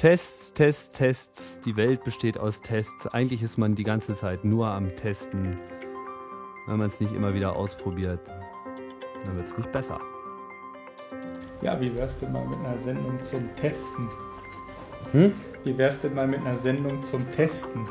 Tests, Tests, Tests. Die Welt besteht aus Tests. Eigentlich ist man die ganze Zeit nur am Testen. Wenn man es nicht immer wieder ausprobiert, dann wird es nicht besser. Ja, wie wär's denn mal mit einer Sendung zum Testen? Hm? Wie wär's denn mal mit einer Sendung zum Testen?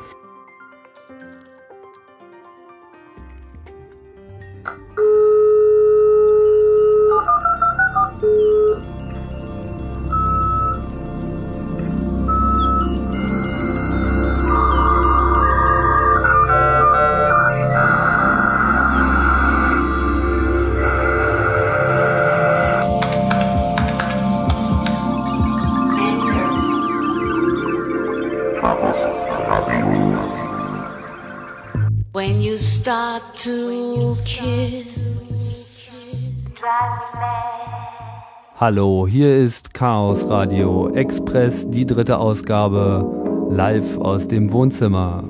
Hallo, hier ist Chaos Radio Express, die dritte Ausgabe, live aus dem Wohnzimmer.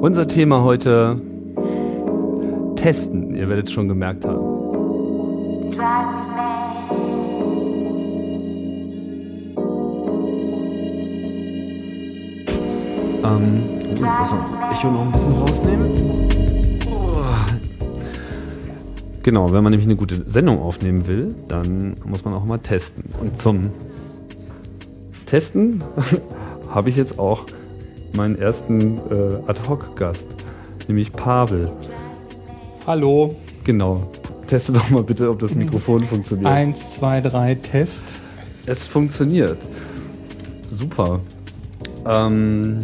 Unser Thema heute Testen, ihr werdet es schon gemerkt haben. Ähm, also, Echo noch ein bisschen rausnehmen. Genau, wenn man nämlich eine gute Sendung aufnehmen will, dann muss man auch mal testen. Und zum Testen habe ich jetzt auch meinen ersten äh, Ad-Hoc-Gast, nämlich Pavel. Hallo, Genau. Teste doch mal bitte, ob das Mikrofon funktioniert. eins, zwei, drei, Test. Es funktioniert. Super. Ähm,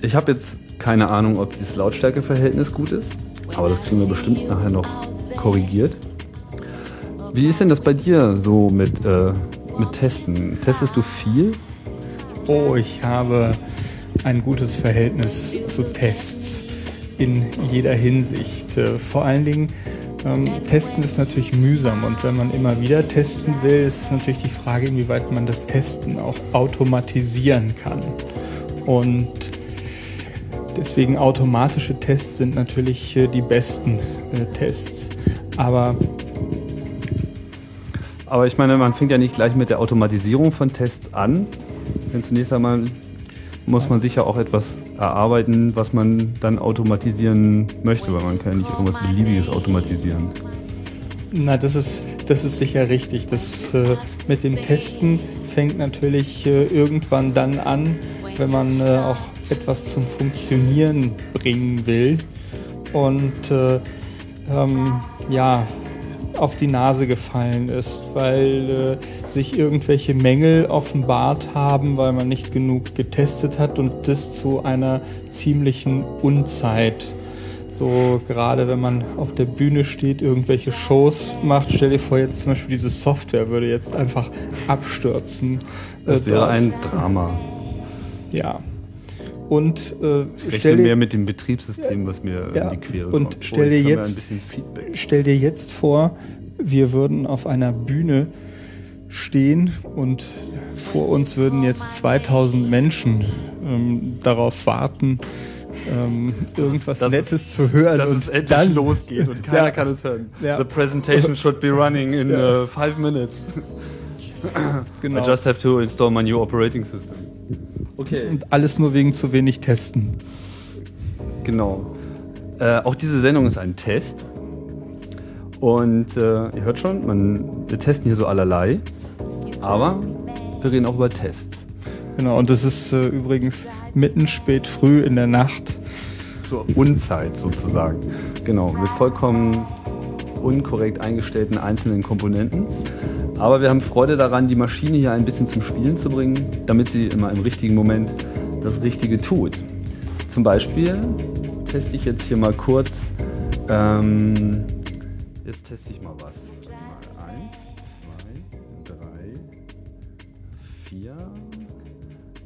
ich habe jetzt keine Ahnung, ob dieses Lautstärkeverhältnis gut ist, aber das kriegen wir bestimmt nachher noch korrigiert. Wie ist denn das bei dir so mit, äh, mit Testen? Testest du viel? Oh, ich habe ein gutes Verhältnis zu Tests in jeder Hinsicht. Äh, Vor allen Dingen, ähm, Testen ist natürlich mühsam und wenn man immer wieder testen will, ist natürlich die Frage, inwieweit man das Testen auch automatisieren kann. Und deswegen automatische Tests sind natürlich äh, die besten äh, Tests. Aber Aber ich meine, man fängt ja nicht gleich mit der Automatisierung von Tests an. Denn zunächst einmal muss man sicher auch etwas erarbeiten, was man dann automatisieren möchte, weil man kann ja nicht irgendwas Beliebiges automatisieren. Na, das ist, das ist sicher richtig. Das äh, mit dem Testen fängt natürlich äh, irgendwann dann an, wenn man äh, auch etwas zum Funktionieren bringen will und äh, ähm, ja, auf die Nase gefallen ist, weil äh, sich irgendwelche Mängel offenbart haben, weil man nicht genug getestet hat und das zu einer ziemlichen Unzeit. So gerade wenn man auf der Bühne steht, irgendwelche Shows macht, stell dir vor, jetzt zum Beispiel diese Software würde jetzt einfach abstürzen. Das äh, wäre dort. ein Drama. Ja. Und äh, Ich stell rechne dir, mehr mit dem Betriebssystem, was mir Ja, in die Quere und kommt. stell Oh, dir jetzt- stell dir jetzt vor, wir würden auf einer Bühne stehen und vor uns würden jetzt 2000 Menschen ähm, darauf warten, ähm, irgendwas das ist- Nettes zu hören Dass und es endlich dann losgeht und keiner Ja. kann es hören. Ja. The presentation should be running in Ja. uh, five minutes. genau. I just have to install my new operating system. Okay. und alles nur wegen zu wenig Testen. Genau. Äh, auch diese Sendung ist ein Test. Und äh, ihr hört schon, man, wir testen hier so allerlei. Aber wir reden auch über Tests. Genau, und das ist äh, übrigens mitten spät früh in der Nacht. Zur Unzeit sozusagen. Genau, mit vollkommen unkorrekt eingestellten einzelnen Komponenten. Aber wir haben Freude daran, die Maschine hier ein bisschen zum Spielen zu bringen, damit sie immer im richtigen Moment das Richtige tut. Zum Beispiel teste ich jetzt hier mal kurz. Ähm, jetzt teste ich mal was. Mal eins, zwei, drei, vier.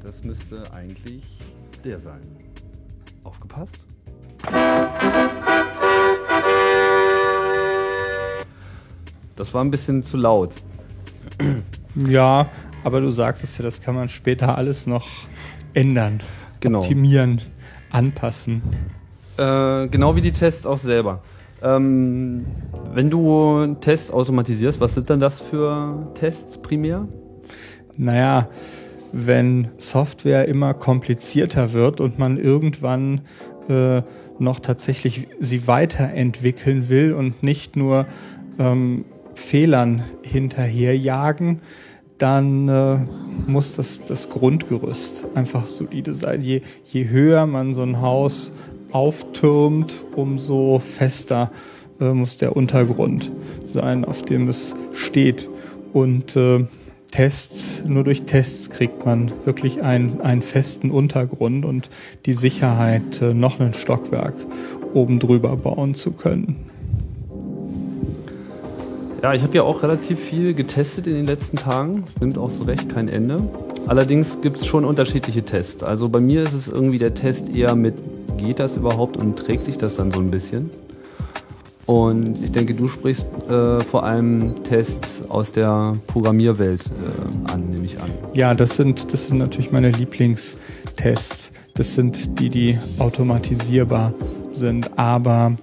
Das müsste eigentlich der sein. Aufgepasst? Das war ein bisschen zu laut. Ja, aber du sagtest ja, das kann man später alles noch ändern, Genau. optimieren, anpassen. Äh, genau wie die Tests auch selber. Ähm, wenn du Tests automatisierst, was sind dann das für Tests primär? Naja, wenn Software immer komplizierter wird und man irgendwann äh, noch tatsächlich sie weiterentwickeln will und nicht nur ähm, Fehlern hinterherjagen, dann äh, muss das, das Grundgerüst einfach solide sein. Je, je höher man so ein Haus auftürmt, umso fester äh, muss der Untergrund sein, auf dem es steht. Und äh, Tests, nur durch Tests kriegt man wirklich einen, einen festen Untergrund und die Sicherheit, äh, noch ein Stockwerk oben drüber bauen zu können. Ja, ich habe ja auch relativ viel getestet in den letzten Tagen. Es nimmt auch so recht kein Ende. Allerdings gibt es schon unterschiedliche Tests. Also bei mir ist es irgendwie der Test eher mit, geht das überhaupt und trägt sich das dann so ein bisschen? Und ich denke, du sprichst äh, vor allem Tests aus der Programmierwelt äh, an, nehme ich an. Ja, das sind, das sind natürlich meine Lieblingstests. Das sind die, die automatisierbar sind. Aber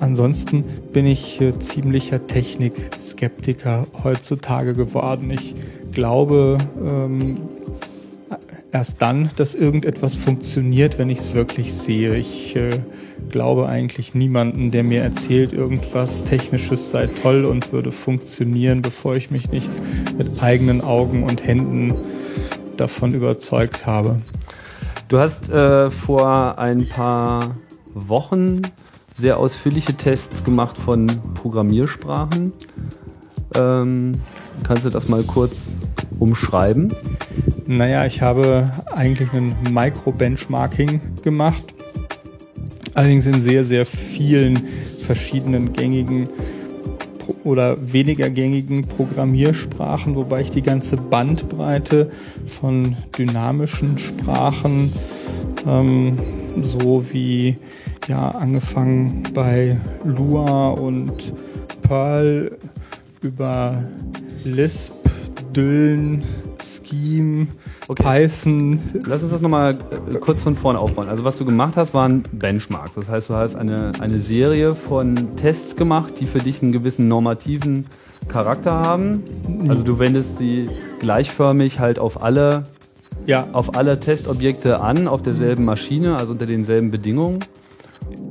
ansonsten bin ich äh, ziemlicher Technikskeptiker heutzutage geworden. Ich glaube ähm, erst dann, dass irgendetwas funktioniert, wenn ich es wirklich sehe. Ich äh, glaube eigentlich niemanden, der mir erzählt, irgendwas Technisches sei toll und würde funktionieren, bevor ich mich nicht mit eigenen Augen und Händen davon überzeugt habe. Du hast äh, vor ein paar Wochen sehr ausführliche Tests gemacht von Programmiersprachen. Ähm, kannst du das mal kurz umschreiben? Naja, ich habe eigentlich ein Micro-Benchmarking gemacht. Allerdings in sehr, sehr vielen verschiedenen gängigen oder weniger gängigen Programmiersprachen, wobei ich die ganze Bandbreite von dynamischen Sprachen ähm, so wie ja, angefangen bei Lua und Perl über Lisp, Düllen, Scheme, okay. Python. Lass uns das nochmal äh, kurz von vorne aufbauen. Also was du gemacht hast, waren Benchmarks. Das heißt, du hast eine, eine Serie von Tests gemacht, die für dich einen gewissen normativen Charakter haben. Also du wendest sie gleichförmig halt auf alle, ja. auf alle Testobjekte an, auf derselben Maschine, also unter denselben Bedingungen.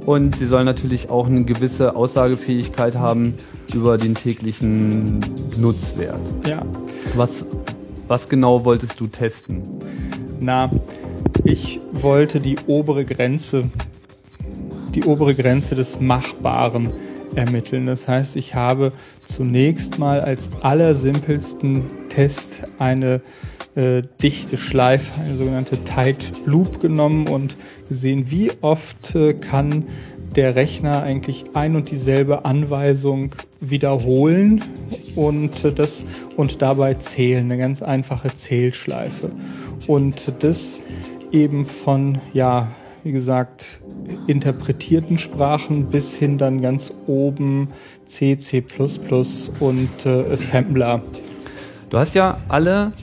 Und sie sollen natürlich auch eine gewisse Aussagefähigkeit haben über den täglichen Nutzwert. Ja. Was, was genau wolltest du testen? Na, ich wollte die obere Grenze, die obere Grenze des Machbaren ermitteln. Das heißt, ich habe zunächst mal als allersimpelsten Test eine äh, dichte Schleife, eine sogenannte Tight Loop genommen und gesehen, wie oft äh, kann der Rechner eigentlich ein und dieselbe Anweisung wiederholen und äh, das und dabei zählen, eine ganz einfache Zählschleife. Und das eben von, ja, wie gesagt, interpretierten Sprachen bis hin dann ganz oben C, C++ und äh, Assembler. Du hast ja alle,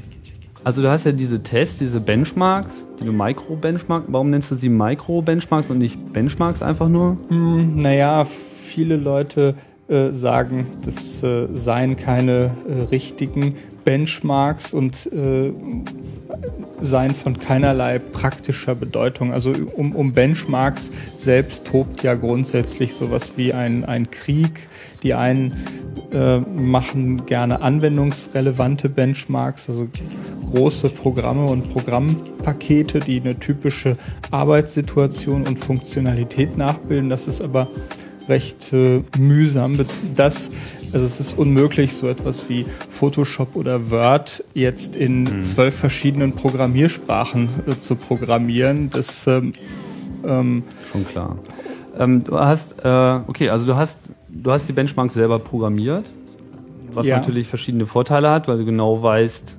also du hast ja diese Tests, diese Benchmarks, die du Micro-Benchmark, warum nennst du sie Micro-Benchmarks und nicht Benchmarks einfach nur? Hm, naja, viele Leute äh, sagen, das äh, seien keine äh, richtigen Benchmarks und äh, seien von keinerlei praktischer Bedeutung. Also um, um Benchmarks selbst tobt ja grundsätzlich sowas wie ein, ein Krieg. Die einen äh, machen gerne anwendungsrelevante Benchmarks, also große Programme und Programmpakete, die eine typische Arbeitssituation und Funktionalität nachbilden. Das ist aber recht äh, mühsam. Das, also es ist unmöglich, so etwas wie Photoshop oder Word jetzt in mhm. zwölf verschiedenen Programmiersprachen äh, zu programmieren. Das ähm, ähm, schon klar. Ähm, du hast, äh, okay, also du hast, du hast die Benchmarks selber programmiert, was ja. natürlich verschiedene Vorteile hat, weil du genau weißt,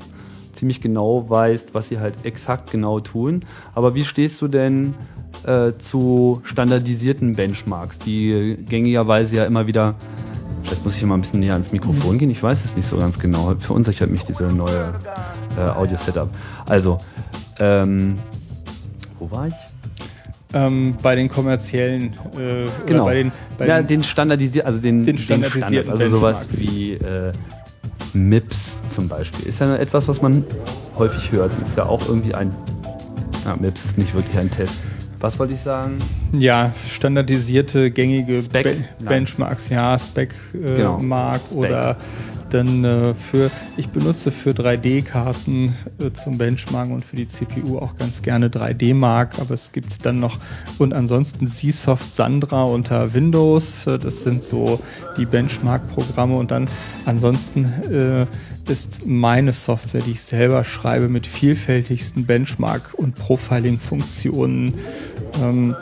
ziemlich genau weißt, was sie halt exakt genau tun. Aber wie stehst du denn äh, zu standardisierten Benchmarks, die gängigerweise ja immer wieder Vielleicht muss ich mal ein bisschen näher ans Mikrofon gehen. Ich weiß es nicht so ganz genau. Verunsichert mich diese neue äh, Audio-Setup. Also, ähm, wo war ich? Ähm, bei den kommerziellen, äh, genau. bei den, bei ja, den standardisierten, also den, den standardisierten, den Standard, also sowas wie äh, MIPS zum Beispiel. Ist ja etwas, was man häufig hört. Ist ja auch irgendwie ein, ja, MIPS ist nicht wirklich ein Test. Was wollte ich sagen? Ja, standardisierte, gängige Spec? Be. Benchmarks, ja, Spec äh, Genau. Spec. oder dann äh, für, ich benutze für 3D-Karten äh, zum Benchmarken und für die CPU auch ganz gerne 3D-Mark, aber es gibt dann noch und ansonsten Zsoft Sandra unter Windows, äh, das sind so die Benchmark-Programme und dann ansonsten äh, ist meine Software, die ich selber schreibe, mit vielfältigsten Benchmark- und Profiling-Funktionen. Ähm,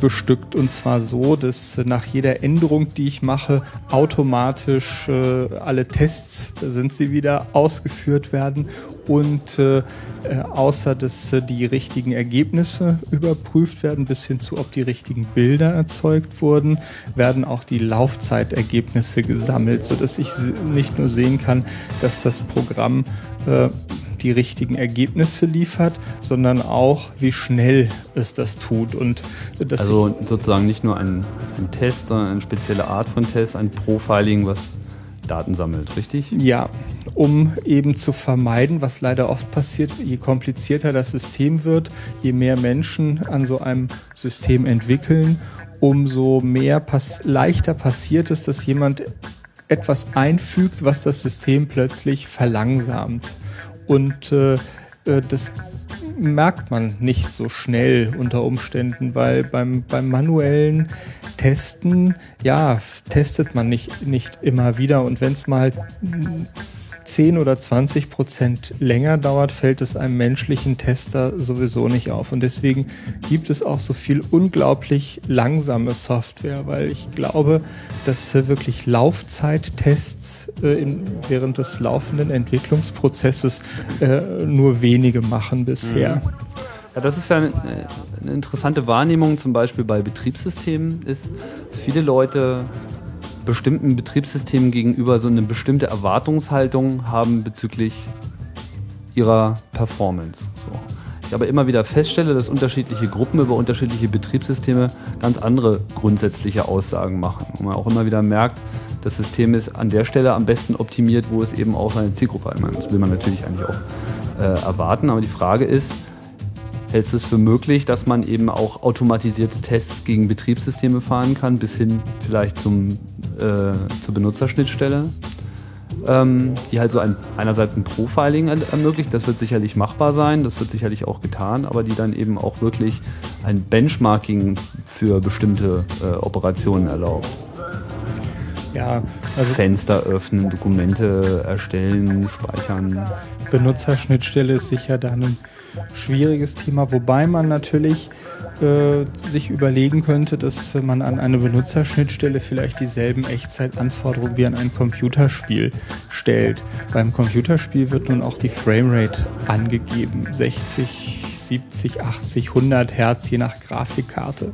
bestückt und zwar so, dass nach jeder Änderung, die ich mache, automatisch äh, alle Tests, da sind sie wieder, ausgeführt werden und äh, äh, außer dass äh, die richtigen Ergebnisse überprüft werden, bis hin zu, ob die richtigen Bilder erzeugt wurden, werden auch die Laufzeitergebnisse gesammelt, sodass ich nicht nur sehen kann, dass das Programm äh, die richtigen Ergebnisse liefert, sondern auch, wie schnell es das tut. Und äh, Also sozusagen nicht nur ein, ein Test, sondern eine spezielle Art von Test, ein Profiling, was Daten sammelt, richtig? ich, ja, um eben zu vermeiden, was leider oft passiert, je komplizierter das System wird, je mehr Menschen an so einem System entwickeln, umso mehr pass leichter passiert es, dass jemand etwas einfügt, was das System plötzlich verlangsamt. Und äh, äh, das merkt man nicht so schnell unter Umständen, weil beim, beim manuellen Testen, ja, testet man nicht, nicht immer wieder. Und wenn es mal 10 oder 20 Prozent länger dauert, fällt es einem menschlichen Tester sowieso nicht auf. Und deswegen gibt es auch so viel unglaublich langsame Software, weil ich glaube, dass äh, wirklich Laufzeittests äh, in, während des laufenden Entwicklungsprozesses äh, nur wenige machen bisher. Ja, das ist ja eine, eine interessante Wahrnehmung, zum Beispiel bei Betriebssystemen, ist, dass viele Leute bestimmten Betriebssystemen gegenüber so eine bestimmte Erwartungshaltung haben bezüglich ihrer Performance. So. Ich aber immer wieder feststelle, dass unterschiedliche Gruppen über unterschiedliche Betriebssysteme ganz andere grundsätzliche Aussagen machen. Und man auch immer wieder merkt, das System ist an der Stelle am besten optimiert, wo es eben auch seine Zielgruppe hat. Das will man natürlich eigentlich auch äh, erwarten, aber die Frage ist, hältst du es für möglich, dass man eben auch automatisierte Tests gegen Betriebssysteme fahren kann, bis hin vielleicht zum, äh, zur Benutzerschnittstelle, ähm, die halt so ein, einerseits ein Profiling er ermöglicht, das wird sicherlich machbar sein, das wird sicherlich auch getan, aber die dann eben auch wirklich ein Benchmarking für bestimmte äh, Operationen erlaubt. Ja, also Fenster öffnen, Dokumente erstellen, speichern. Benutzerschnittstelle ist sicher dann ein schwieriges Thema, wobei man natürlich äh, sich überlegen könnte, dass man an eine Benutzerschnittstelle vielleicht dieselben Echtzeitanforderungen wie an ein Computerspiel stellt. Beim Computerspiel wird nun auch die Framerate angegeben, 60, 70, 80, 100 Hertz je nach Grafikkarte.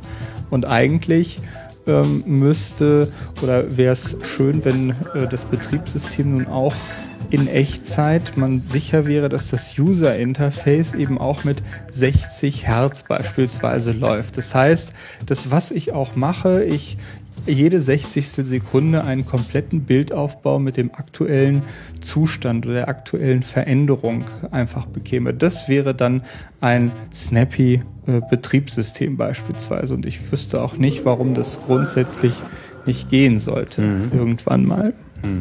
Und eigentlich ähm, müsste oder wäre es schön, wenn äh, das Betriebssystem nun auch in Echtzeit man sicher wäre, dass das User Interface eben auch mit 60 Hertz beispielsweise läuft. Das heißt, das was ich auch mache, ich jede 60. Sekunde einen kompletten Bildaufbau mit dem aktuellen Zustand oder der aktuellen Veränderung einfach bekäme. Das wäre dann ein snappy äh, Betriebssystem beispielsweise. Und ich wüsste auch nicht, warum das grundsätzlich nicht gehen sollte. Irgendwann mal. Okay.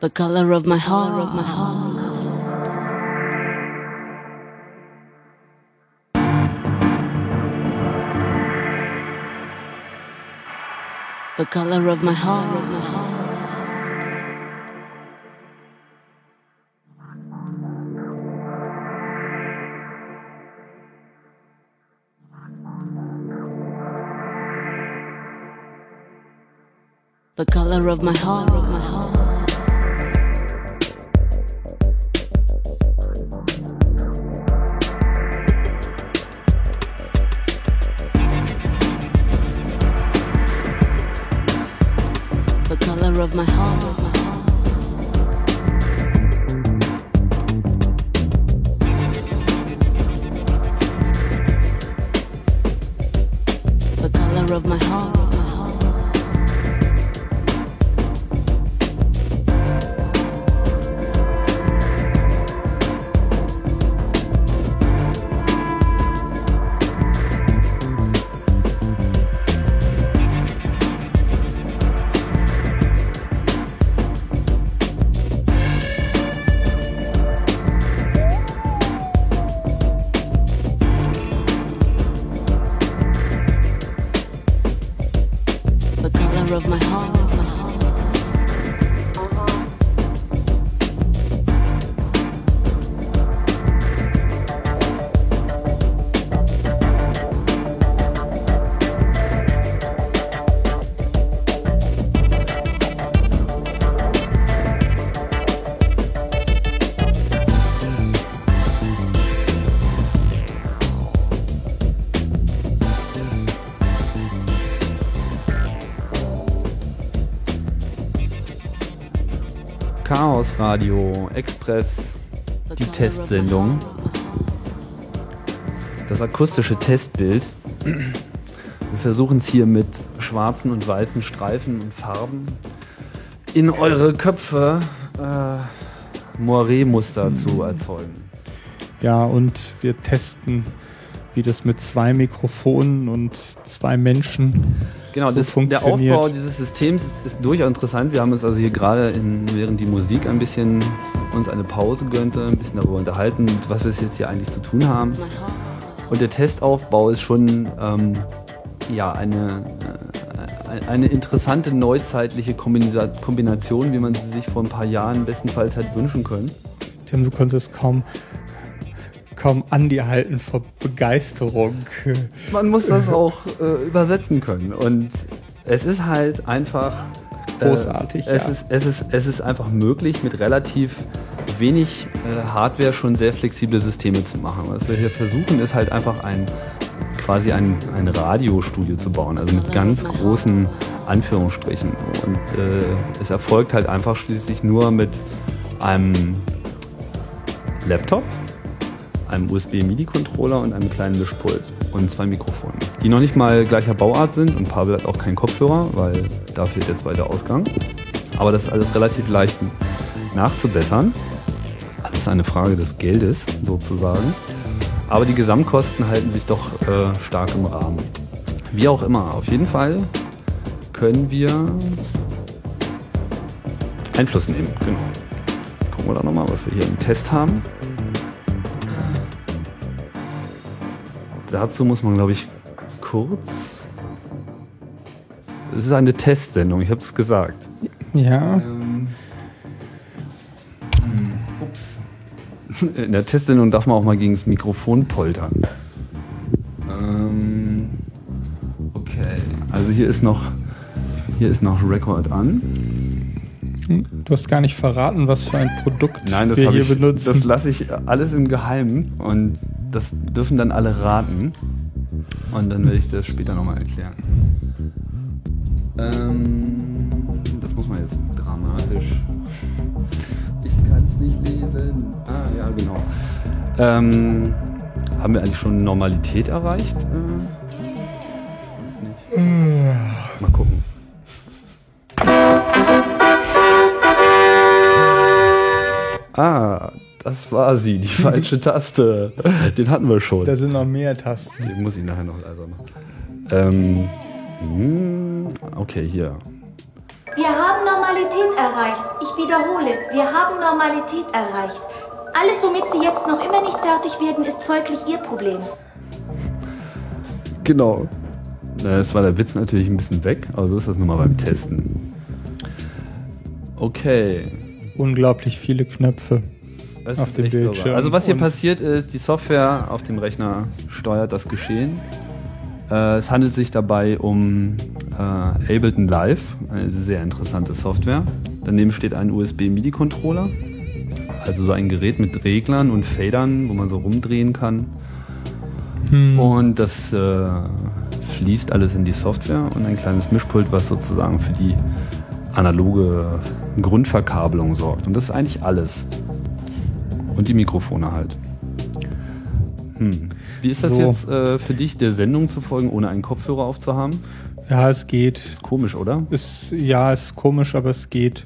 The color of my heart, of my heart. The color of my heart, of my heart. The color of my heart, of my heart. The color of my heart. Chaos Radio Express, die Testsendung, das akustische Testbild. Wir versuchen es hier mit schwarzen und weißen Streifen und Farben in eure Köpfe äh, Moiré-Muster zu erzeugen. Ja, und wir testen, wie das mit zwei Mikrofonen und zwei Menschen Genau, so das, der funktioniert. Aufbau dieses Systems ist, ist durchaus interessant. Wir haben uns also hier gerade in, während die Musik ein bisschen uns eine Pause gönnte, ein bisschen darüber unterhalten, was wir jetzt hier eigentlich zu tun haben. Und der Testaufbau ist schon ähm, ja, eine, äh, eine interessante neuzeitliche Kombina Kombination, wie man sie sich vor ein paar Jahren bestenfalls hätte wünschen können. Tim, du konntest kaum, kaum an dir halten vor Begeisterung. Man muss das auch äh, übersetzen können. Und es ist halt einfach äh, Großartig, Es, ja. ist, es, ist, es ist einfach möglich, mit relativ wenig äh, Hardware schon sehr flexible Systeme zu machen. Was wir hier versuchen, ist halt einfach ein quasi ein, ein Radiostudio zu bauen, also mit ganz großen Anführungsstrichen. Und äh, es erfolgt halt einfach schließlich nur mit einem Laptop, einem USB-MIDI-Controller und einem kleinen Mischpult und zwei Mikrofonen, die noch nicht mal gleicher Bauart sind und Pavel hat auch keinen Kopfhörer, weil da fehlt der zweite Ausgang. Aber das ist alles relativ leicht nachzubessern. Alles eine Frage des Geldes sozusagen. Aber die Gesamtkosten halten sich doch äh, stark im Rahmen. Wie auch immer, auf jeden Fall können wir Einfluss nehmen. Genau. Gucken wir da nochmal, was wir hier im Test haben. Dazu muss man, glaube ich, kurz. Es ist eine Testsendung, ich habe es gesagt. Ja, Ähm, ups. In der Testsendung darf man auch mal gegen das Mikrofon poltern. Ähm, okay. Also hier ist noch hier ist noch Record an. du hast gar nicht verraten, was für ein Produkt Nein, das wir hier ich. benutzen. Das lasse ich alles im Geheimen und das dürfen dann alle raten. Und dann werde ich das später nochmal erklären. Ähm, das muss man jetzt dramatisch. Ich kann es nicht lesen. Ah, ja, genau. Ähm, haben wir eigentlich schon Normalität erreicht? Äh, weiß nicht. Mal gucken. Ah, das war sie, die falsche Taste. Den hatten wir schon. da sind noch mehr Tasten. Den muss ich nachher noch also noch. Ähm, hm, okay, hier. Wir haben Normalität erreicht. Ich wiederhole, wir haben Normalität erreicht. Alles, womit Sie jetzt noch immer nicht fertig werden, ist folglich Ihr Problem. Genau. Es war der Witz natürlich ein bisschen weg, aber so ist das nun mal beim Testen. Okay. Unglaublich viele Knöpfe. Das Auf ist dem. Bildschirm. Also was hier passiert ist, die Software auf dem Rechner steuert das Geschehen. Äh, es handelt sich dabei um äh, Ableton Live, eine sehr interessante Software. Daneben steht ein USB-MIDI-Controller, also so ein Gerät mit Reglern und Fadern, wo man so rumdrehen kann. Hm. Und das äh, fließt alles in die Software und ein kleines Mischpult, was sozusagen für die analoge Grundverkabelung sorgt. Und das ist eigentlich alles. Und die Mikrofone halt. Hm. Wie ist das So. jetzt äh, für dich, der Sendung zu folgen, ohne einen Kopfhörer aufzuhaben? Ja, es geht. Komisch, oder? Ist, ja, ist komisch, aber es geht.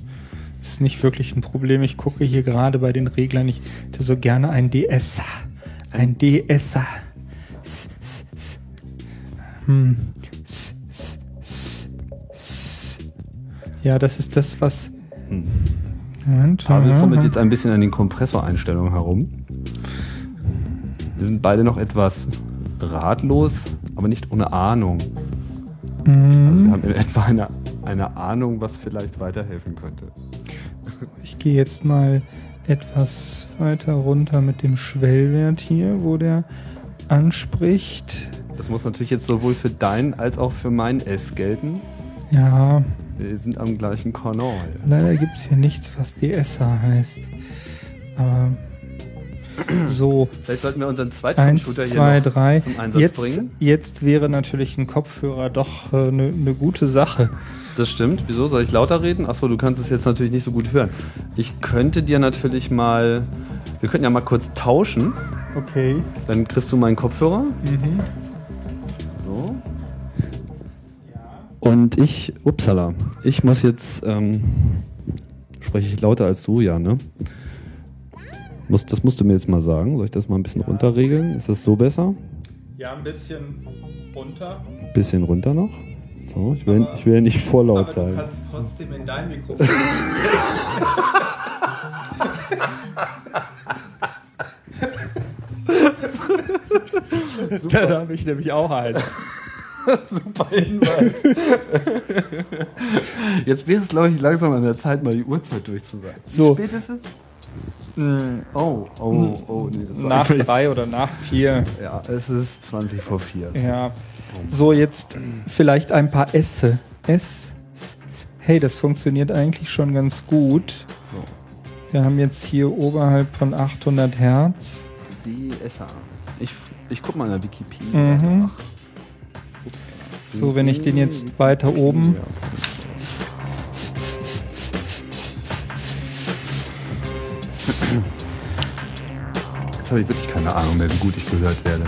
Ist nicht wirklich ein Problem. Ich gucke hier gerade bei den Reglern. Ich hätte so gerne ein DSer. Ein DSer. S, s, s. Hm. S, s, s, s. Ja, das ist das, was. Hm. Moment, Pavel fummelt jetzt ein bisschen an den Kompressoreinstellungen herum. Wir sind beide noch etwas ratlos, aber nicht ohne Ahnung. Also wir haben in etwa eine, eine Ahnung, was vielleicht weiterhelfen könnte. Ich gehe jetzt mal etwas weiter runter mit dem Schwellwert hier, wo der anspricht. Das muss natürlich jetzt sowohl für dein als auch für mein S gelten. Ja, Wir sind am gleichen Kanal. leider gibt es hier nichts, was DSA heißt. Aber so. Vielleicht sollten wir unseren zweiten Eins, Computer zwei, hier noch drei. zum Einsatz Jetzt, bringen. jetzt wäre natürlich ein Kopfhörer doch eine ne gute Sache. das stimmt. Wieso? Soll ich lauter reden? Achso, du kannst es jetzt natürlich nicht so gut hören. Ich könnte dir natürlich mal. Wir könnten ja mal kurz tauschen. Okay. Dann kriegst du meinen Kopfhörer. So. Und ich, upsala, ich muss jetzt, ähm, spreche ich lauter als du, ja, ne? Muss, das musst du mir jetzt mal sagen. Soll ich das mal ein bisschen runterregeln? Ist das so besser? Ja, ein bisschen runter. Bisschen runter noch. So, ich will, ich will ja nicht vorlaut sein. kannst trotzdem in dein Mikrofon. da habe ich nämlich auch eins. Super Hinweis. Jetzt wäre es, glaube ich, langsam an der Zeit, mal die Uhrzeit durchzusagen. So. Wie spät ist es? Oh, oh, oh, nee, das Nach drei oder nach vier. Ja, es ist 20 vor 4. Ja. So, jetzt vielleicht ein paar Esse. S. Hey, das funktioniert eigentlich schon ganz gut. So, Wir haben jetzt hier oberhalb von 800 Hertz. DSA. Ich, ich guck mal in der Wikipedia. Mhm. nach. So, wenn ich den jetzt weiter oben. Jetzt habe ich wirklich keine Ahnung mehr, wie gut ich gehört werde.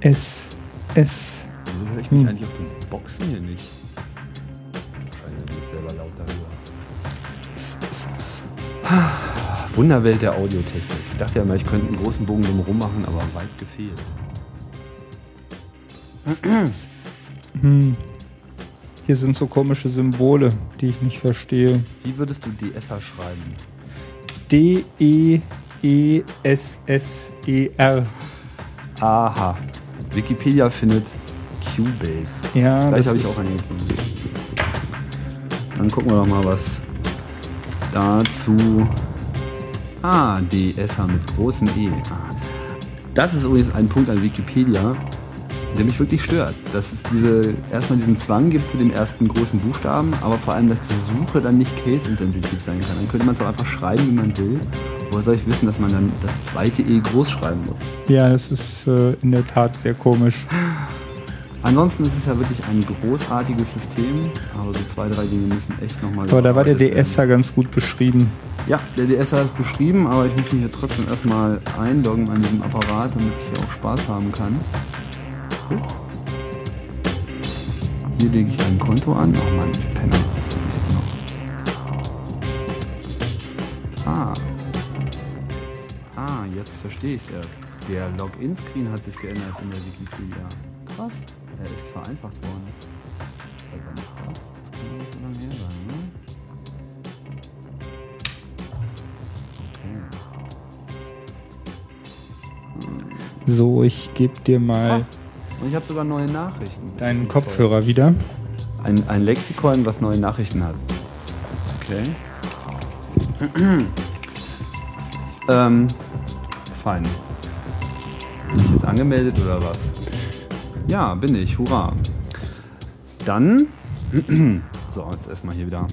S. S. Wieso höre ich mich Hm. eigentlich auf den Boxen hier nicht? S- Wunderwelt der Audiotechnik. Ich dachte ja immer, ich könnte einen großen Bogen drumherum machen, aber weit gefehlt. Hm. Hier sind so komische Symbole, die ich nicht verstehe. Wie würdest du DSer schreiben? D E E S S E R. Aha. Wikipedia findet Cubase. Ja, Gleich habe ich auch eingegeben. Dann gucken wir doch mal, was dazu. Ah, DSer mit großem E. Ah. Das ist übrigens ein Punkt an Wikipedia, der mich wirklich stört. Dass es diese, erstmal diesen Zwang gibt zu den ersten großen Buchstaben, aber vor allem, dass die Suche dann nicht case-intensiv sein kann. Dann könnte man es auch einfach schreiben, wie man will. Woher soll ich wissen, dass man dann das zweite E groß schreiben muss? Ja, das ist äh, in der Tat sehr komisch. Ansonsten ist es ja wirklich ein großartiges System, aber so zwei, drei Dinge müssen echt nochmal. Aber da war der überarbeitet DSer ganz gut beschrieben. Ja, der DSer ist beschrieben, aber ich muss mich hier trotzdem erstmal einloggen an diesem Apparat, damit ich hier auch Spaß haben kann. Huch. Hier lege ich ein Konto an. Oh Mann, ich penne. Ah. Ah, jetzt verstehe ich es erst. Der Login-Screen hat sich geändert in der Wikipedia. Krass. Er ist vereinfacht worden. Wann ist das? Das kann nicht so lange her sein, ne? Okay. So, ich gebe dir mal Und ich habe sogar neue Nachrichten. Deinen ich toll. Kopfhörer wieder. Ein, ein Lexikon, was neue Nachrichten hat. Okay. ähm, fein. Bin ich jetzt angemeldet oder was? Ja, bin ich. Hurra. Dann. so, jetzt erstmal hier wieder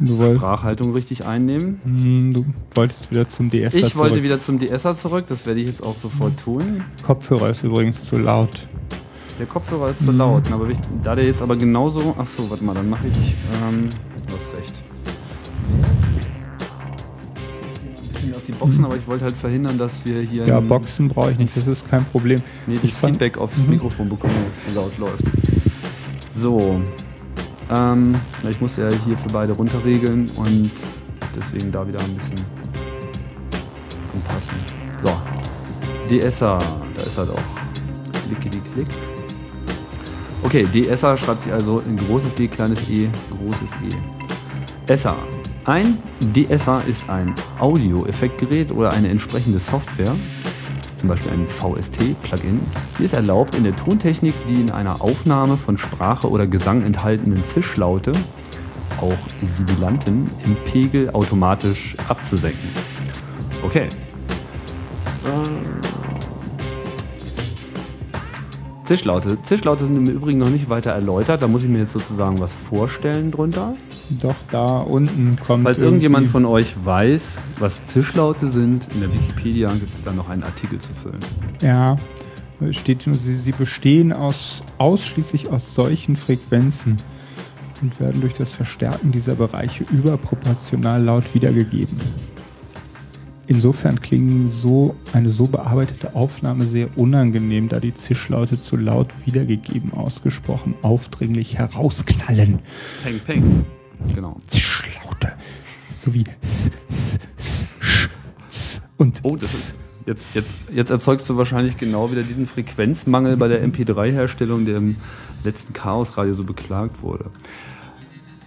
Du, Sprachhaltung richtig einnehmen. hm, du wolltest wieder zum DSer Ich wollte zurück. wieder zum DSer zurück, das werde ich jetzt auch sofort tun. Kopfhörer ist übrigens zu laut. Der Kopfhörer ist zu laut, aber ich, da der jetzt aber genauso. Ach so, warte mal, dann mache ich. Ähm, du hast recht. Ein bisschen auf die Boxen, aber ich wollte halt verhindern, dass wir hier Ja, Boxen brauche ich nicht, das ist kein Problem. nee, ich Feedback aufs Mikrofon bekommen, dass es so laut läuft. So. Ähm, ich muss ja hier für beide runterregeln und deswegen da wieder ein bisschen anpassen. So. DSer, da ist er doch. Klickidi klick. Okay, DSer schreibt sich also in großes D, kleines e, großes e. ESSA. Ein DSer ist ein Audio-Effektgerät oder eine entsprechende Software, zum Beispiel ein VST-Plugin, die es erlaubt, in der Tontechnik die in einer Aufnahme von Sprache oder Gesang enthaltenen Zischlaute, auch Sibilanten, im Pegel automatisch abzusenken. Okay. Zischlaute. Zischlaute sind im Übrigen noch nicht weiter erläutert. Da muss ich mir jetzt sozusagen was vorstellen drunter. Doch, da unten kommt. Falls irgendjemand von euch weiß, was Zischlaute sind, in der Wikipedia gibt es da noch einen Artikel zu füllen. Ja, steht nur, sie, sie bestehen aus, ausschließlich aus solchen Frequenzen. und werden durch das Verstärken dieser Bereiche überproportional laut wiedergegeben. Insofern klingen so eine so bearbeitete Aufnahme sehr unangenehm, da die Zischlaute zu laut wiedergegeben ausgesprochen aufdringlich herausknallen. Peng, peng. Genau. Zischlaute. So wie s, s, s, sch, s und Oh, das ist. Jetzt, jetzt, jetzt erzeugst du wahrscheinlich genau wieder diesen Frequenzmangel bei der MP3-Herstellung, der im letzten Chaos-Radio so beklagt wurde.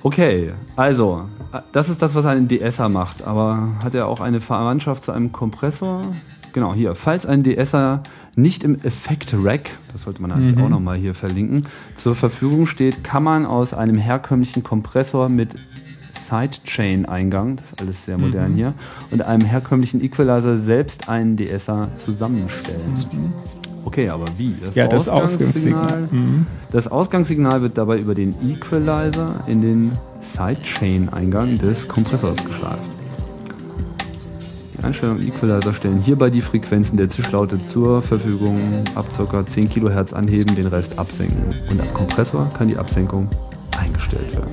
Okay, also, das ist das, was ein DSer macht, aber hat er auch eine Verwandtschaft zu einem Kompressor? Genau, hier. Falls ein DSer nicht im Effekt-Rack, das sollte man eigentlich auch nochmal hier verlinken, zur Verfügung steht, kann man aus einem herkömmlichen Kompressor mit Sidechain-Eingang, das ist alles sehr modern hier, und einem herkömmlichen Equalizer selbst einen DSer zusammenstellen. Okay, aber wie? Das Ja, das Ausgangssignal. Mhm. das Ausgangssignal wird dabei über den Equalizer in den Sidechain-Eingang des Kompressors geschleift. Die Einstellungen Equalizer stellen hierbei die Frequenzen der Zischlaute zur Verfügung, ab ca. 10 kHz anheben, den Rest absenken. Und am Kompressor kann die Absenkung eingestellt werden.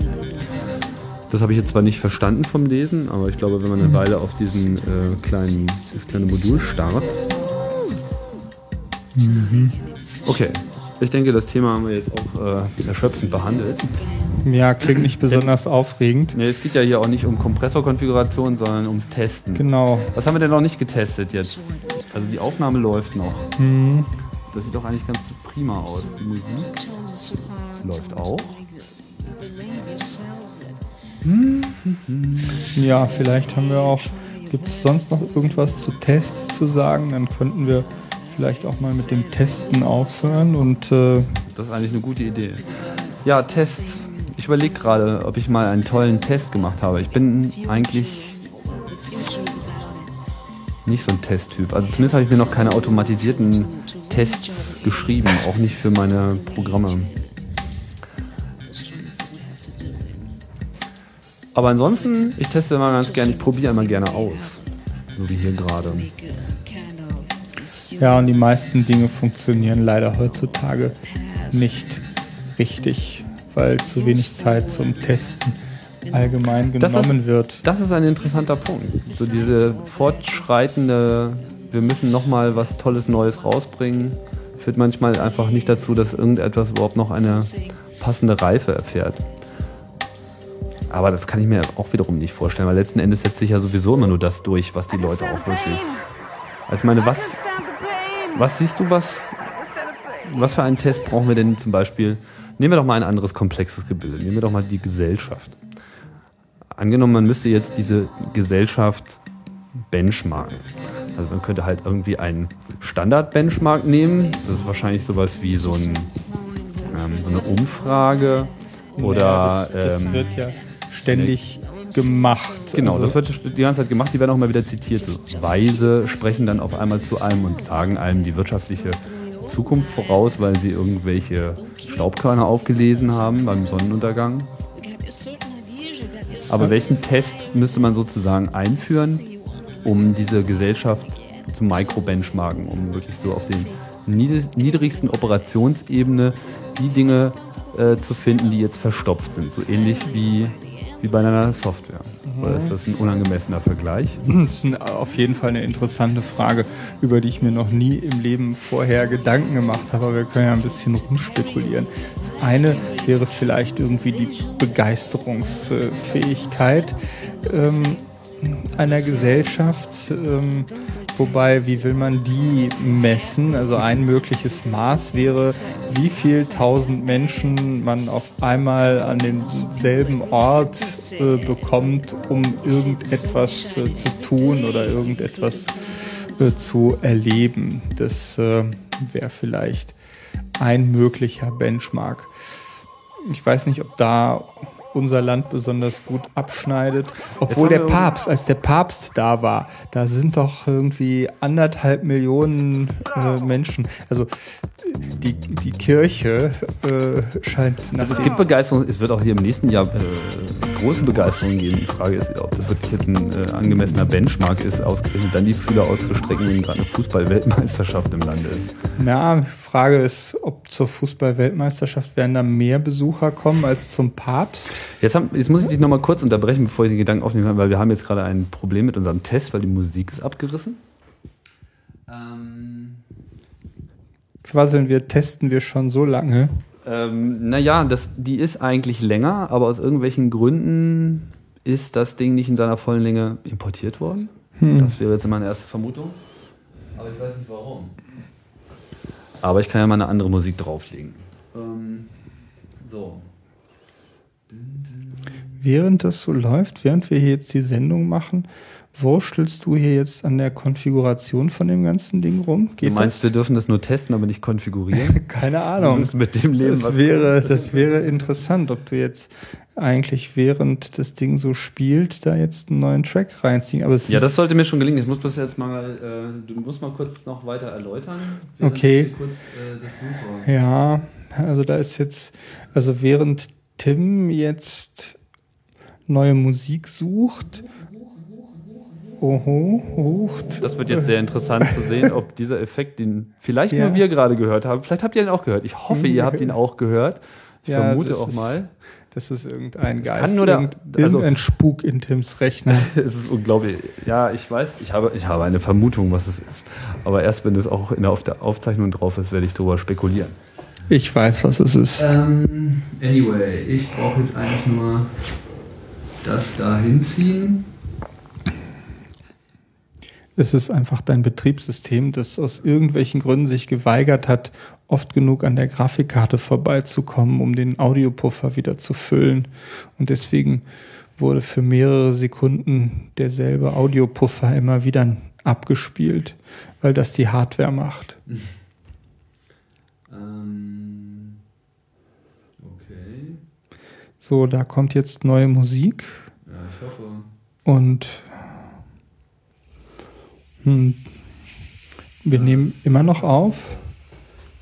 Das habe ich jetzt zwar nicht verstanden vom Lesen, aber ich glaube, wenn man eine Weile auf diesen äh, kleinen, dieses kleine Modul starrt. Okay, ich denke, das Thema haben wir jetzt auch äh, erschöpfend behandelt. ja, klingt nicht besonders aufregend. Nee, es geht ja hier auch nicht um Kompressorkonfiguration, sondern ums Testen. Genau. Was haben wir denn noch nicht getestet jetzt? Also die Aufnahme läuft noch. Mhm. Das sieht doch eigentlich ganz prima aus. Die Musik läuft auch. Ja, vielleicht haben wir auch. Gibt es sonst noch irgendwas zu Tests zu sagen? Dann könnten wir vielleicht auch mal mit dem Testen aufhören und äh, Das ist eigentlich eine gute Idee. Ja, Tests. Ich überlege gerade, ob ich mal einen tollen Test gemacht habe. Ich bin eigentlich nicht so ein Testtyp. Also zumindest habe ich mir noch keine automatisierten Tests geschrieben, auch nicht für meine Programme. Aber ansonsten, ich teste immer ganz gerne, ich probiere immer gerne aus. So wie hier gerade. Ja, und die meisten Dinge funktionieren leider heutzutage nicht richtig, weil zu wenig Zeit zum Testen allgemein Das ist- genommen wird. Das ist ein interessanter Punkt. So diese fortschreitende, wir müssen nochmal was Tolles Neues rausbringen, führt manchmal einfach nicht dazu, dass irgendetwas überhaupt noch eine passende Reife erfährt. Aber das kann ich mir auch wiederum nicht vorstellen, weil letzten Endes setzt sich ja sowieso immer nur das durch, was die Leute auch wirklich. Also ich meine, was, was siehst du, was, was für einen Test brauchen wir denn zum Beispiel? Nehmen wir doch mal ein anderes komplexes Gebilde. Nehmen wir doch mal die Gesellschaft. Angenommen, man müsste jetzt diese Gesellschaft benchmarken. Also man könnte halt irgendwie einen Standard-Benchmark nehmen. Das ist wahrscheinlich sowas wie so, ein, ähm, so eine Umfrage oder ja, das, das ähm, wird ja ständig gemacht. Genau, Also- das wird die ganze Zeit gemacht, die werden auch mal wieder zitiert. Weise sprechen dann auf einmal zu einem und sagen einem die wirtschaftliche Zukunft voraus, weil sie irgendwelche Staubkörner aufgelesen haben beim Sonnenuntergang. Aber welchen Test müsste man sozusagen einführen, um diese Gesellschaft zu Microbenchmarken, um wirklich so auf den nied- niedrigsten Operationsebene die Dinge äh, zu finden, die jetzt verstopft sind, so ähnlich wie, wie bei einer Software. Oder ist das ein unangemessener Vergleich? Das ist auf jeden Fall eine interessante Frage, über die ich mir noch nie im Leben vorher Gedanken gemacht habe, aber wir können ja ein bisschen rumspekulieren. Das eine wäre vielleicht irgendwie die Begeisterungsfähigkeit ähm, einer Gesellschaft. Ähm, wobei, wie will man die messen? Also ein mögliches Maß wäre, wie viel tausend Menschen man auf einmal an denselben Ort äh, bekommt, um irgendetwas äh, zu tun oder irgendetwas äh, zu erleben. Das äh, wäre vielleicht ein möglicher Benchmark. Ich weiß nicht, ob da unser Land besonders gut abschneidet. Obwohl der Papst, als der Papst da war, da sind doch irgendwie anderthalb Millionen äh, Menschen. Also die, die Kirche äh, scheint Also es gibt Begeisterung, es wird auch hier im nächsten Jahr äh, große Begeisterung geben. Die Frage ist, ob das wirklich jetzt ein äh, angemessener Benchmark ist, ausgerechnet dann die Fühler auszustrecken, wenn gerade eine Fußball-Weltmeisterschaft im Lande ist. Na, Frage ist, ob zur Fußball-Weltmeisterschaft werden da mehr Besucher kommen als zum Papst? Jetzt, haben, jetzt muss ich dich nochmal kurz unterbrechen, bevor ich den Gedanken aufnehmen kann, weil wir haben jetzt gerade ein Problem mit unserem Test, weil die Musik ist abgerissen. Ähm, Quasseln wir, testen wir schon so lange. Ähm, naja, das, die ist eigentlich länger, aber aus irgendwelchen Gründen ist das Ding nicht in seiner vollen Länge importiert worden. Das wäre jetzt meine erste Vermutung. Aber ich weiß nicht warum. Aber ich kann ja mal eine andere Musik drauflegen. Ähm, so. Während das so läuft, während wir hier jetzt die Sendung machen, wurstelst du hier jetzt an der Konfiguration von dem ganzen Ding rum? Du meinst, wir das? dürfen das nur testen, aber nicht konfigurieren? Keine Wir Ahnung. müssen mit dem leben, Das was wäre, das wäre interessant, ob du jetzt eigentlich während das Ding so spielt, da jetzt einen neuen Track reinziehen. Aber Ja, das sollte mir schon gelingen. Ich muss das jetzt mal, äh, du musst mal kurz noch weiter erläutern. Okay. Kurz, äh. Ja, also da ist jetzt, also während Tim jetzt neue Musik sucht, oho, sucht, Das wird jetzt sehr interessant zu sehen, ob dieser Effekt, den vielleicht Ja. nur wir gerade gehört haben, vielleicht habt ihr ihn auch gehört. Ich hoffe, ihr habt ihn auch gehört. Ich Ja, vermute das auch ist- mal. das ist irgendein kann Geist, nur der- irgend, also- irgendein Spuk in Tims Rechner. Es ist unglaublich. Ja, ich weiß, ich habe, ich habe eine Vermutung, was es ist. Aber erst wenn es auch in der, auf der Aufzeichnung drauf ist, werde ich darüber spekulieren. Ich weiß, was es ist. Ähm, anyway, ich brauche jetzt eigentlich nur das da hinziehen. Es ist einfach dein Betriebssystem, das aus irgendwelchen Gründen sich geweigert hat, oft genug an der Grafikkarte vorbeizukommen, um den Audiopuffer wieder zu füllen. Und deswegen wurde für mehrere Sekunden derselbe Audiopuffer immer wieder abgespielt, weil das die Hardware macht. Ähm, okay. So, da kommt jetzt neue Musik Ja, ich hoffe. und hm, wir nehmen immer noch auf.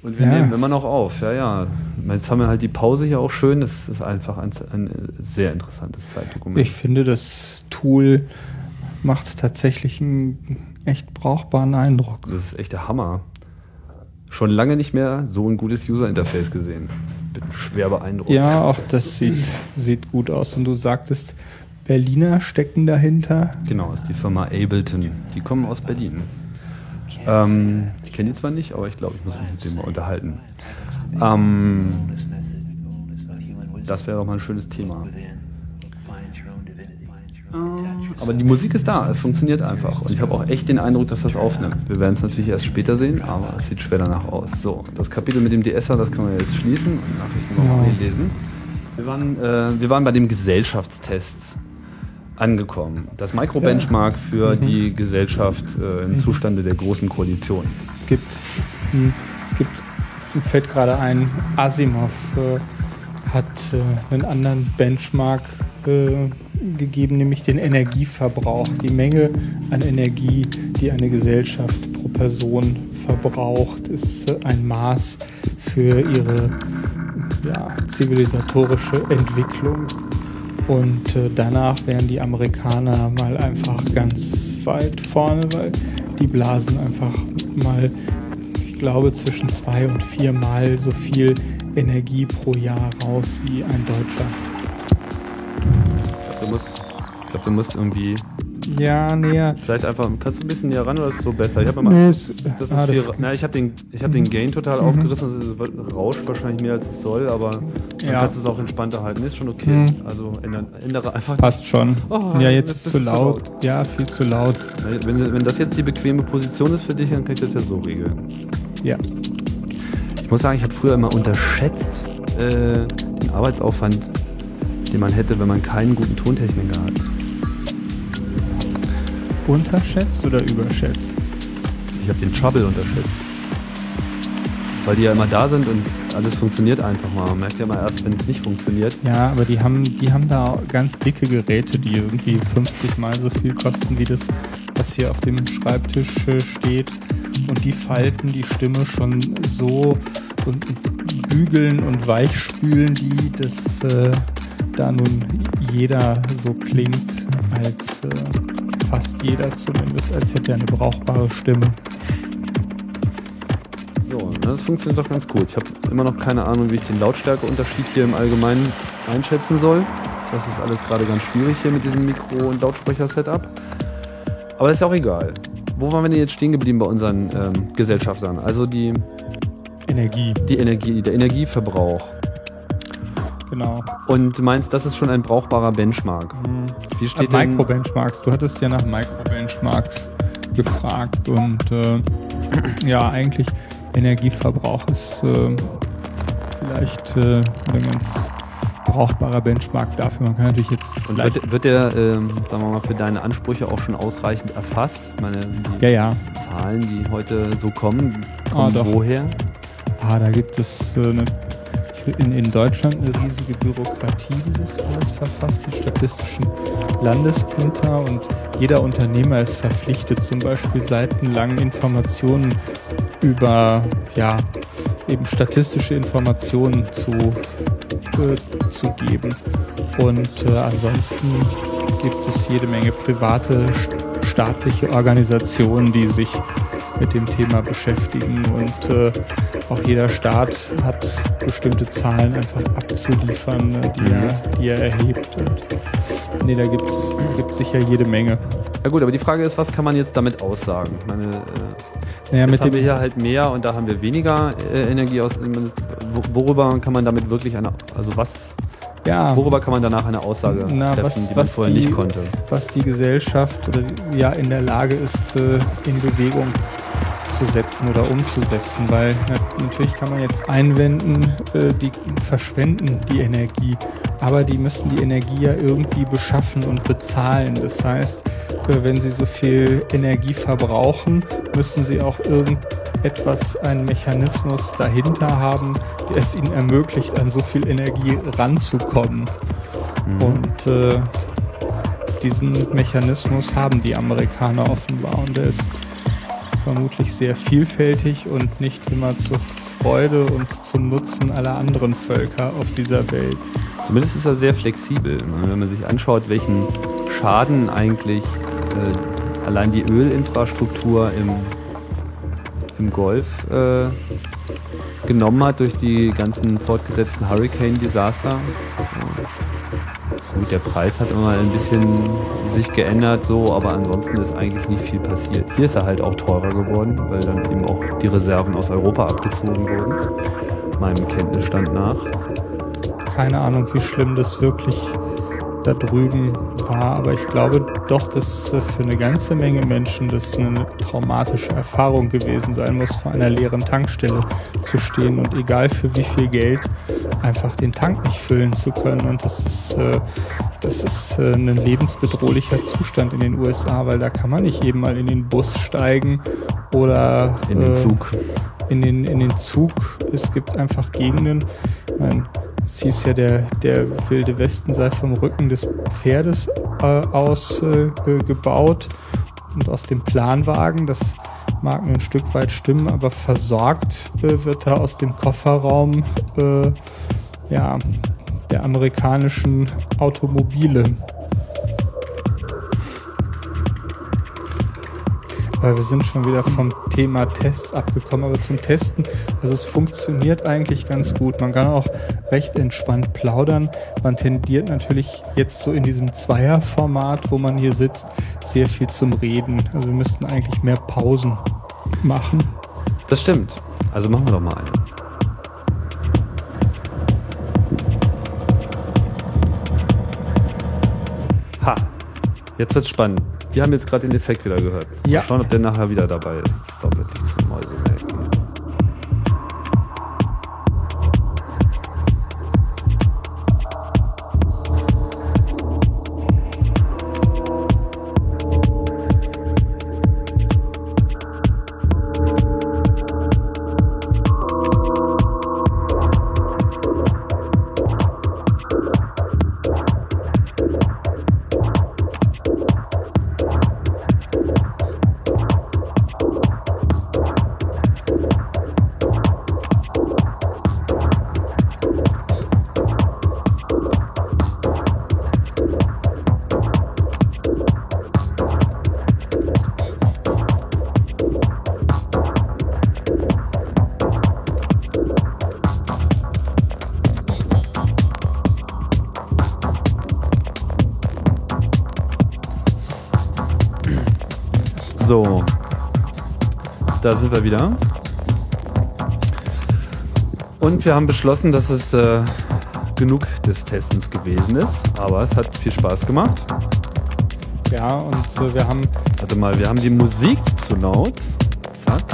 Und wir Ja. nehmen immer noch auf, ja, ja. Jetzt haben wir halt die Pause hier auch schön. Das ist einfach ein, ein sehr interessantes Zeitdokument. Ich finde, das Tool macht tatsächlich einen echt brauchbaren Eindruck. das ist echt der Hammer. Schon lange nicht mehr so ein gutes User-Interface gesehen. Bin schwer beeindruckt. Ja, auch das sieht, sieht gut aus. Und du sagtest, Berliner stecken dahinter. Genau, ist die Firma Ableton. Die kommen aus Berlin. Ähm, ich kenne die zwar nicht, aber ich glaube, ich muss mich mit dem mal unterhalten. Ähm, das wäre doch mal ein schönes Thema. Aber die Musik ist da, es funktioniert einfach. Und ich habe auch echt den Eindruck, dass das aufnimmt. Wir werden es natürlich erst später sehen, aber es sieht schwer danach aus. So, das Kapitel mit dem DSer, das können wir jetzt schließen und Nachrichten noch Ja. mal lesen. Wir waren, äh, wir waren bei dem Gesellschaftstest angekommen. Das Microbenchmark für die Gesellschaft äh, im Zustande der großen Koalition. Es gibt, hm, es gibt, fällt gerade ein, Asimov äh, hat äh, einen anderen Benchmark äh, gegeben, nämlich den Energieverbrauch, die Menge an Energie, die eine Gesellschaft pro Person verbraucht, ist äh, ein Maß für ihre ja, zivilisatorische Entwicklung. Und äh, danach wären die Amerikaner mal einfach ganz weit vorne, weil die blasen einfach mal, ich glaube, zwischen zwei und vier Mal so viel Energie pro Jahr raus wie ein Deutscher. Du musst, ich glaube, du musst irgendwie Ja, näher. vielleicht einfach, kannst du ein bisschen näher ran oder ist es so besser? Ich habe immer, Nee, das, das ah, das- viel, na, ich habe den, ich habe den Gain total aufgerissen, das ist, rauscht wahrscheinlich mehr als es soll, aber Ja. kannst du es auch entspannter halten. Ist schon okay. Mhm. Also ändere, ändere einfach. Passt schon. Oh, ja, jetzt zu du zu laut. Ja, viel zu laut. Wenn, wenn das jetzt die bequeme Position ist für dich, dann kann ich das ja so regeln. Ja. Ich muss sagen, ich habe früher immer unterschätzt äh, den Arbeitsaufwand, den man hätte, wenn man keinen guten Tontechniker hat. Unterschätzt oder überschätzt? Ich habe den Trouble unterschätzt. Weil die ja immer da sind und alles funktioniert einfach mal. Man merkt ja mal erst, wenn es nicht funktioniert. Ja, aber die haben, die haben da ganz dicke Geräte, die irgendwie 50 mal so viel kosten wie das, was hier auf dem Schreibtisch äh, steht. Und die falten die Stimme schon so und bügeln und weichspülen die, dass äh, da nun jeder so klingt, als äh, fast jeder zumindest, als hätte er eine brauchbare Stimme. So, das funktioniert doch ganz gut. Ich habe immer noch keine Ahnung, wie ich den Lautstärkeunterschied hier im Allgemeinen einschätzen soll. Das ist alles gerade ganz schwierig hier mit diesem Mikro- und Lautsprecher-Setup. Aber das ist ja auch egal. Wo waren wir denn jetzt stehen geblieben bei unseren ähm, Gesellschaftern? Also die, Energie, die Energie, der Energieverbrauch. genau. Und du meinst, das ist schon ein brauchbarer Benchmark. Wie steht denn, Microbenchmarks. Du hattest ja nach Microbenchmarks gefragt und äh, ja, eigentlich Energieverbrauch ist äh, vielleicht äh, man es brauchbarer Benchmark dafür. Man kann natürlich jetzt und wird, wird der, ähm, sagen wir mal, für deine Ansprüche auch schon ausreichend erfasst? Ich meine, die ja, ja. Zahlen, die heute so kommen, Ah, kommen doch. woher? Ah, da gibt es äh, eine, in, in Deutschland eine riesige Bürokratie, die das alles verfasst, die statistischen Landesämter und jeder Unternehmer ist verpflichtet, zum Beispiel seitenlang Informationen über, ja, eben statistische Informationen zu, äh, zu geben. Und äh, ansonsten gibt es jede Menge private, st- staatliche Organisationen, die sich mit dem Thema beschäftigen und äh, auch jeder Staat hat bestimmte Zahlen einfach abzuliefern, äh, die, Mhm. er, die er erhebt. Und nee, da gibt es sicher jede Menge. Ja gut, aber die Frage ist, was kann man jetzt damit aussagen? Ich meine, äh, Naja, jetzt haben wir hier halt mehr und da haben wir weniger äh, Energie aus. wo- Worüber kann man damit wirklich eine, also was, ja, worüber kann man danach eine Aussage Na, treffen, was- die man vorher die- nicht konnte? was die Gesellschaft oder ja in der Lage ist, äh, in Bewegung zu setzen oder umzusetzen, weil na, natürlich kann man jetzt einwenden, äh, die verschwenden die Energie, aber die müssen die Energie ja irgendwie beschaffen und bezahlen. Das heißt, äh, wenn sie so viel Energie verbrauchen, müssen sie auch irgendetwas, einen Mechanismus dahinter haben, der es ihnen ermöglicht, an so viel Energie ranzukommen. Und äh, diesen Mechanismus haben die Amerikaner offenbar und der ist vermutlich sehr vielfältig und nicht immer zur Freude und zum Nutzen aller anderen Völker auf dieser Welt. Zumindest ist er sehr flexibel. ne? Wenn man sich anschaut, welchen Schaden eigentlich äh, allein die Ölinfrastruktur im, im Golf äh, genommen hat durch die ganzen fortgesetzten Hurricane-Desaster. Gut, der Preis hat immer ein bisschen sich geändert, so, aber ansonsten ist eigentlich nicht viel passiert. Hier ist er halt auch teurer geworden, weil dann eben auch die Reserven aus Europa abgezogen wurden, meinem Kenntnisstand nach. Keine Ahnung, wie schlimm das wirklich da drüben war, aber ich glaube doch, dass äh, für eine ganze Menge Menschen das eine traumatische Erfahrung gewesen sein muss, vor einer leeren Tankstelle zu stehen und egal für wie viel Geld einfach den Tank nicht füllen zu können. Und das ist, äh, das ist äh, ein lebensbedrohlicher Zustand in den USA, weil da kann man nicht eben mal in den Bus steigen oder In den äh, Zug. In den, in den Zug. Es gibt einfach Gegenden. Ich mein, es hieß ja, der, der wilde Westen sei vom Rücken des Pferdes äh, aus äh, ge- gebaut und aus dem Planwagen. Das mag nur ein Stück weit stimmen, aber versorgt äh, wird er aus dem Kofferraum äh, ja, der amerikanischen Automobile. Weil wir sind schon wieder vom Thema Tests abgekommen, aber zum Testen, also es funktioniert eigentlich ganz gut. Man kann auch recht entspannt plaudern. Man tendiert natürlich jetzt so in diesem Zweierformat, wo man hier sitzt, sehr viel zum Reden. Also wir müssten eigentlich mehr Pausen machen. Das stimmt. Also machen wir doch mal eine. Ha, jetzt wird's spannend. Wir haben jetzt gerade den Effekt wieder gehört. Ja. Mal schauen, ob der nachher wieder dabei ist. Das ist doch wirklich da sind wir wieder. Und wir haben beschlossen, dass es äh, genug des Testens gewesen ist. Aber es hat viel Spaß gemacht. Ja, und äh, wir haben. Warte mal, wir haben die Musik zu laut. Zack.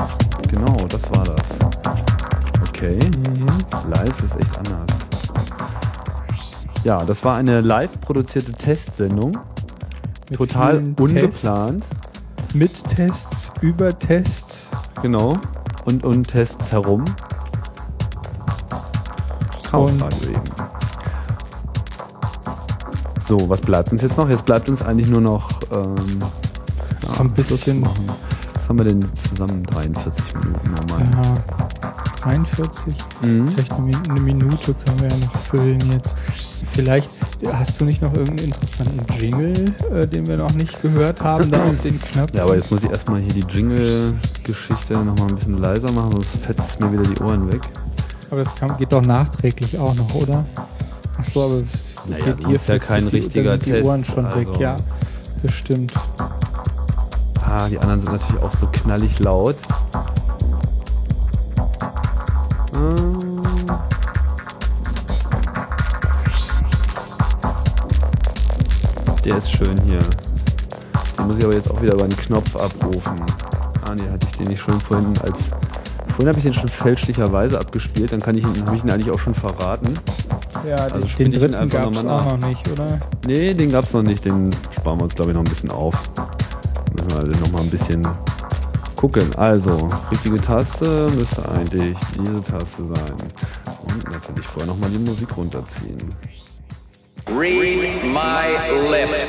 Genau, das war das. Okay. Live ist echt anders. Ja, das war eine live produzierte Testsendung. mit Total ungeplant. Tests, mit Tests, über Tests. Genau. Und um Tests herum. Chaosradio eben. So, was bleibt uns jetzt noch? Jetzt bleibt uns eigentlich nur noch ähm, ja, Ein bisschen- machen. Was haben wir denn zusammen? 43 Minuten nochmal. Ja, 43. Mhm. Vielleicht eine, Min- eine Minute können wir ja noch füllen jetzt. Vielleicht hast du nicht noch irgendeinen interessanten Jingle, äh, den wir noch nicht gehört haben, da auf den Knopf. Ja, aber jetzt muss ich erstmal hier die Jingle-Geschichte nochmal ein bisschen leiser machen, sonst fetzt es mir wieder die Ohren weg. Aber das kann, geht doch nachträglich auch noch, oder? Ach so, aber Naja, das dir ist ja kein die- richtiger die Test, Ohren schon weg, also- ja. Das stimmt. Ah, die anderen sind natürlich auch so knallig laut. Ähm. Der ist schön hier. Den muss ich aber jetzt auch wieder über den Knopf abrufen. Ah nee, hatte ich den nicht schon vorhin als. Vorhin habe ich den schon fälschlicherweise abgespielt, dann kann ich ihn, habe ich ihn eigentlich auch schon verraten. Ja, Also den, den dritten einfach gab es nochmal auch nach. noch nicht, oder? Nee, den gab's noch nicht. Den sparen wir uns, glaube ich, noch ein bisschen auf. Müssen wir alle noch mal ein bisschen gucken. Also, richtige Taste müsste eigentlich diese Taste sein. Und natürlich vorher noch mal die Musik runterziehen. Read my lips.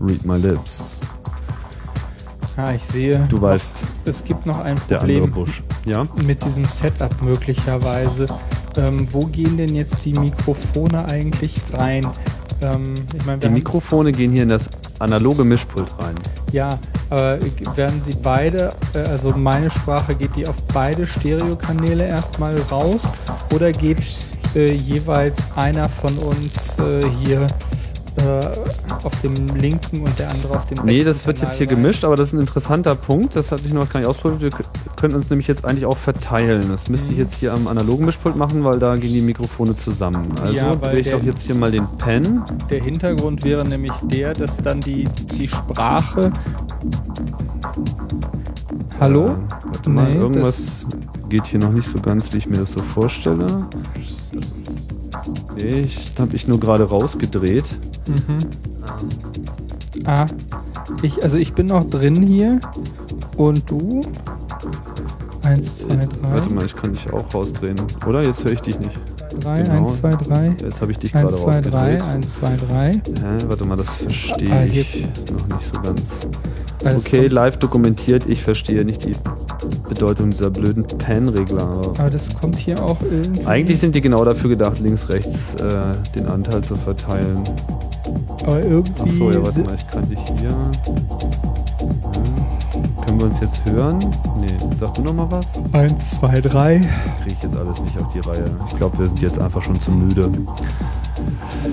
Read my lips. Ah, ich sehe. Du weißt, Es gibt noch ein Problem. Ja? mit diesem Setup möglicherweise. Ähm, wo gehen denn jetzt die Mikrofone eigentlich rein? Ähm, ich meine, Die Mikrofone gehen hier in das analoge Mischpult rein. Ja, aber werden sie beide, äh, also meine Sprache, geht die auf beide Stereokanäle erstmal raus oder geht äh, jeweils einer von uns äh, hier äh, auf dem linken und der andere auf dem rechten Nee, das wird Kanal jetzt hier rein? gemischt, aber das ist ein interessanter Punkt. Das hatte ich noch gar nicht ausprobiert. Wir können uns nämlich jetzt eigentlich auch verteilen. Das müsste Mhm. ich jetzt hier am analogen Mischpult machen, weil da gehen die Mikrofone zusammen. Also Ja, drehe ich der- doch jetzt hier mal den Pen. Der Hintergrund wäre nämlich der, dass dann die, die Sprache. Hallo? Äh, warte mal, Nee, irgendwas geht hier noch nicht so ganz, wie ich mir das so vorstelle. Nee, ich habe ich nur gerade rausgedreht. Mhm. Ah, ich, also ich bin noch drin hier. Und du? Eins, zwei, drei. Warte mal, ich kann dich auch rausdrehen. Oder? Jetzt höre ich dich nicht. Drei, genau. eins, zwei, drei. Jetzt habe ich dich gerade Eins, zwei, drei, rausgedreht. eins, zwei, drei. Hä? Warte mal, das verstehe Ah, ich noch nicht so ganz. Alles Okay, kommt- live dokumentiert. Ich verstehe nicht die Bedeutung dieser blöden Pen-Regler. aber das kommt hier auch irgendwie. Eigentlich sind die genau dafür gedacht, links, rechts äh, den Anteil zu verteilen. Aber irgendwie. Achso, ja, warte mal, ich kann dich hier. Ja. Können wir uns jetzt hören? Nee, sag du noch mal was? Eins, zwei, drei. Kriege ich jetzt alles nicht auf die Reihe. Ich glaube, wir sind jetzt einfach schon zu müde.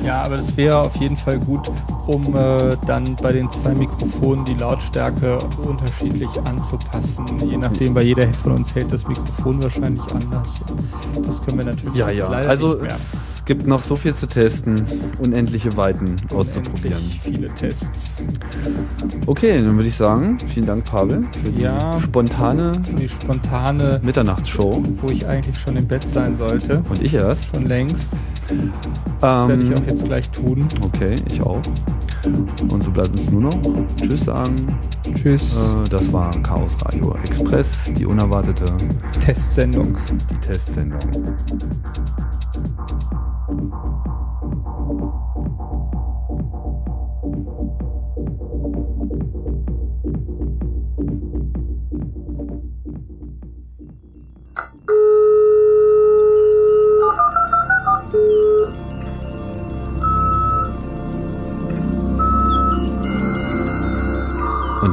Ja, aber das wäre auf jeden Fall gut, um äh, dann bei den zwei Mikrofonen die Lautstärke unterschiedlich anzupassen. Je nachdem, bei jeder von uns hält das Mikrofon wahrscheinlich anders. Das können wir natürlich Ja, ja. leider Also nicht mehr. Es gibt noch so viel zu testen, unendliche Weiten auszuprobieren. Viele Tests. Okay, dann würde ich sagen, vielen Dank, Pavel, für die Ja. spontane Die spontane, Mitternachtsshow. wo ich eigentlich schon im Bett sein sollte. Und ich erst. Schon längst. Das werde ich Ähm, auch jetzt gleich tun. okay, ich auch. Und so bleibt uns nur noch Tschüss sagen. Tschüss. Äh, das war Chaos Radio Express, die unerwartete Testsendung. die Testsendung. Und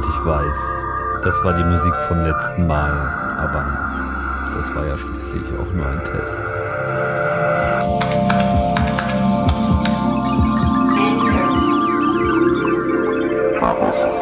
ich weiß, das war die Musik vom letzten Mal, aber das war ja schließlich auch nur ein Test. problems.